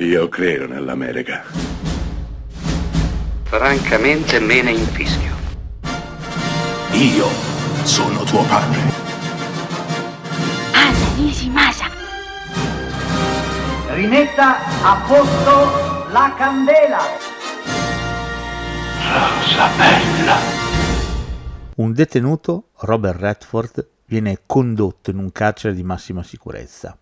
Io credo nell'America. Francamente me ne infischio. Io sono tuo padre. Anna Nishimasa. Rimetta a posto la candela. Rosa bella. Un detenuto, Robert Redford, viene condotto in un carcere di massima sicurezza.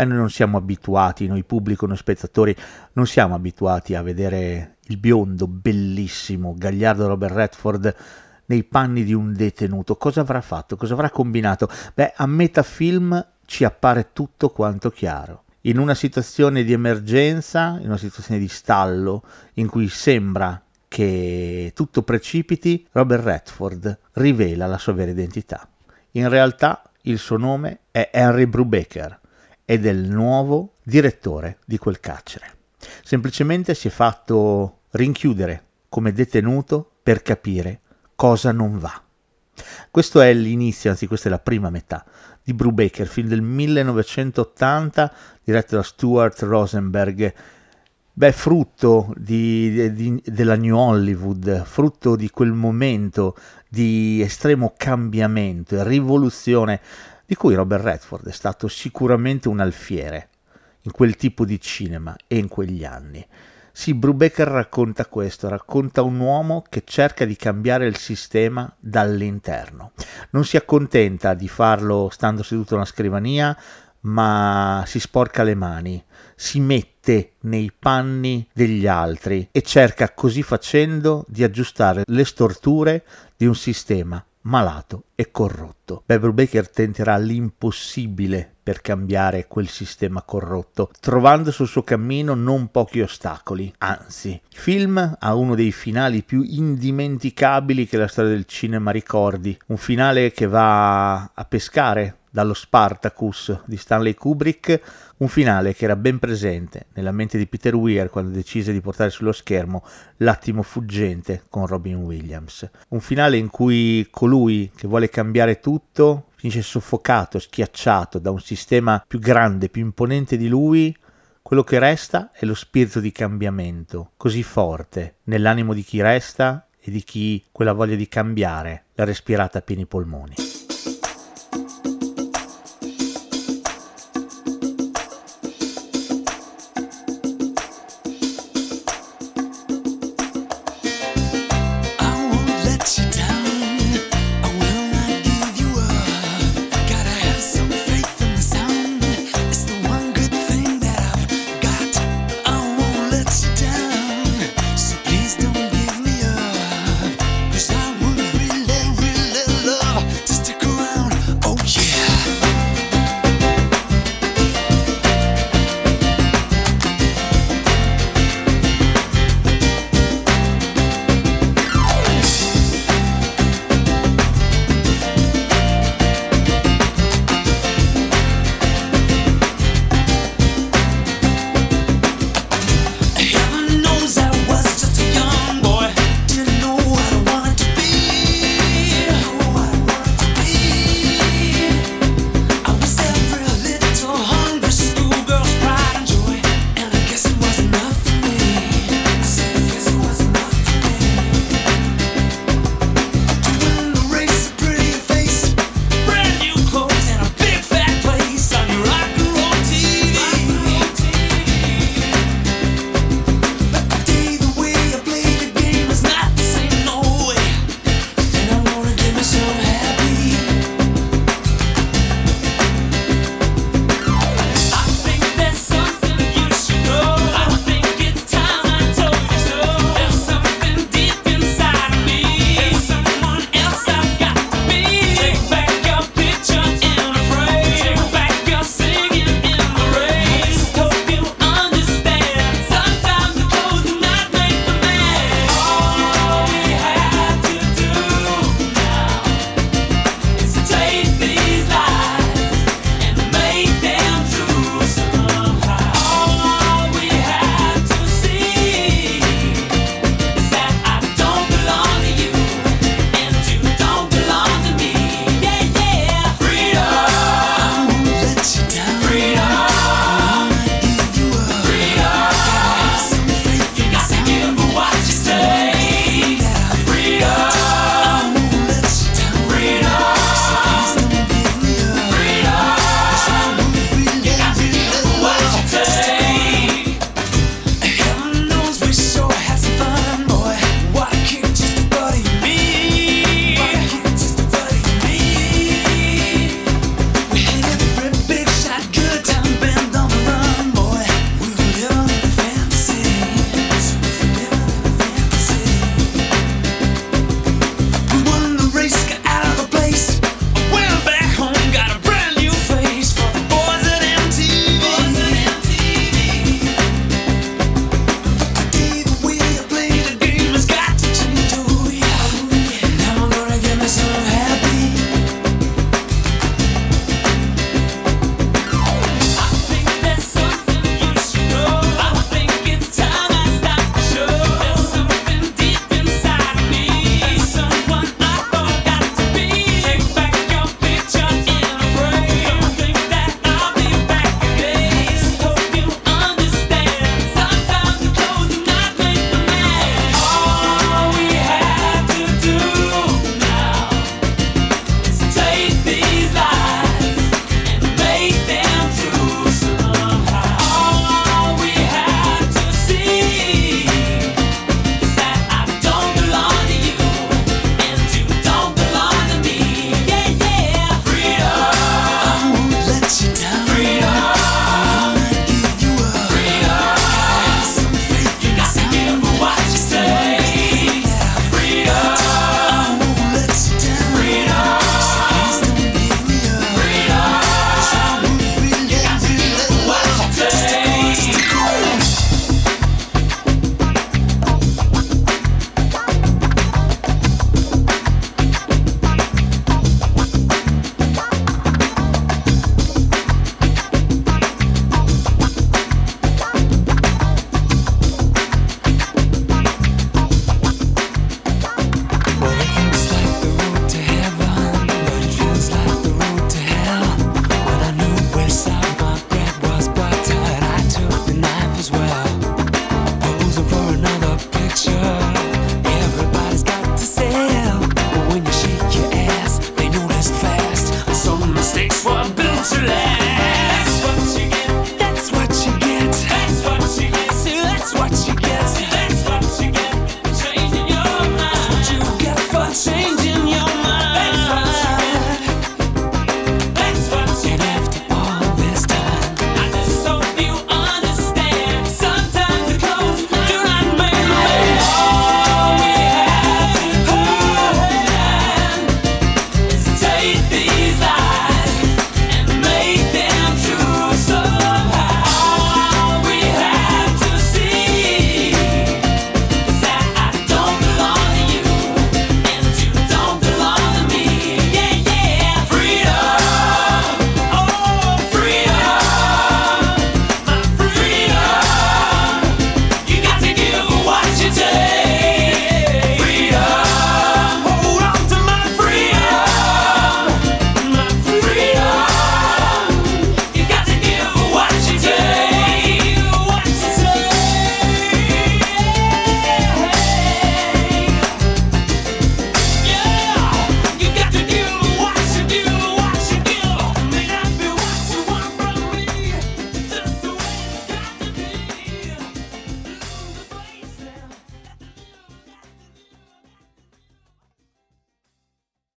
E noi non siamo abituati, noi pubblico, noi spettatori, non siamo abituati a vedere il biondo, bellissimo, gagliardo Robert Redford nei panni di un detenuto. Cosa avrà fatto? Cosa avrà combinato? Beh, a metà film ci appare tutto quanto chiaro. In una situazione di emergenza, in una situazione di stallo, in cui sembra che tutto precipiti, Robert Redford rivela la sua vera identità. In realtà il suo nome è Henry Brubaker è il nuovo direttore di quel carcere. Semplicemente si è fatto rinchiudere come detenuto per capire cosa non va. Questo è l'inizio, anzi questa è la prima metà di Brubaker, film del 1980 diretto da Stuart Rosenberg Beh, frutto di, di, della New Hollywood, frutto di quel momento di estremo cambiamento e rivoluzione di cui Robert Redford è stato sicuramente un alfiere in quel tipo di cinema e in quegli anni. Sì, Brubaker racconta questo, racconta un uomo che cerca di cambiare il sistema dall'interno. Non si accontenta di farlo stando seduto a una scrivania, ma si sporca le mani, si mette nei panni degli altri e cerca così facendo di aggiustare le storture di un sistema malato e corrotto. Beverly Baker tenterà l'impossibile per cambiare quel sistema corrotto, trovando sul suo cammino non pochi ostacoli. Anzi, il film ha uno dei finali più indimenticabili che la storia del cinema ricordi, un finale che va a pescare dallo Spartacus di Stanley Kubrick, un finale che era ben presente nella mente di Peter Weir quando decise di portare sullo schermo L'attimo fuggente con Robin Williams. Un finale in cui colui che vuole cambiare tutto finisce soffocato, schiacciato da un sistema più grande, più imponente di lui. Quello che resta è lo spirito di cambiamento, così forte nell'animo di chi resta e di chi quella voglia di cambiare l'ha respirata a pieni polmoni.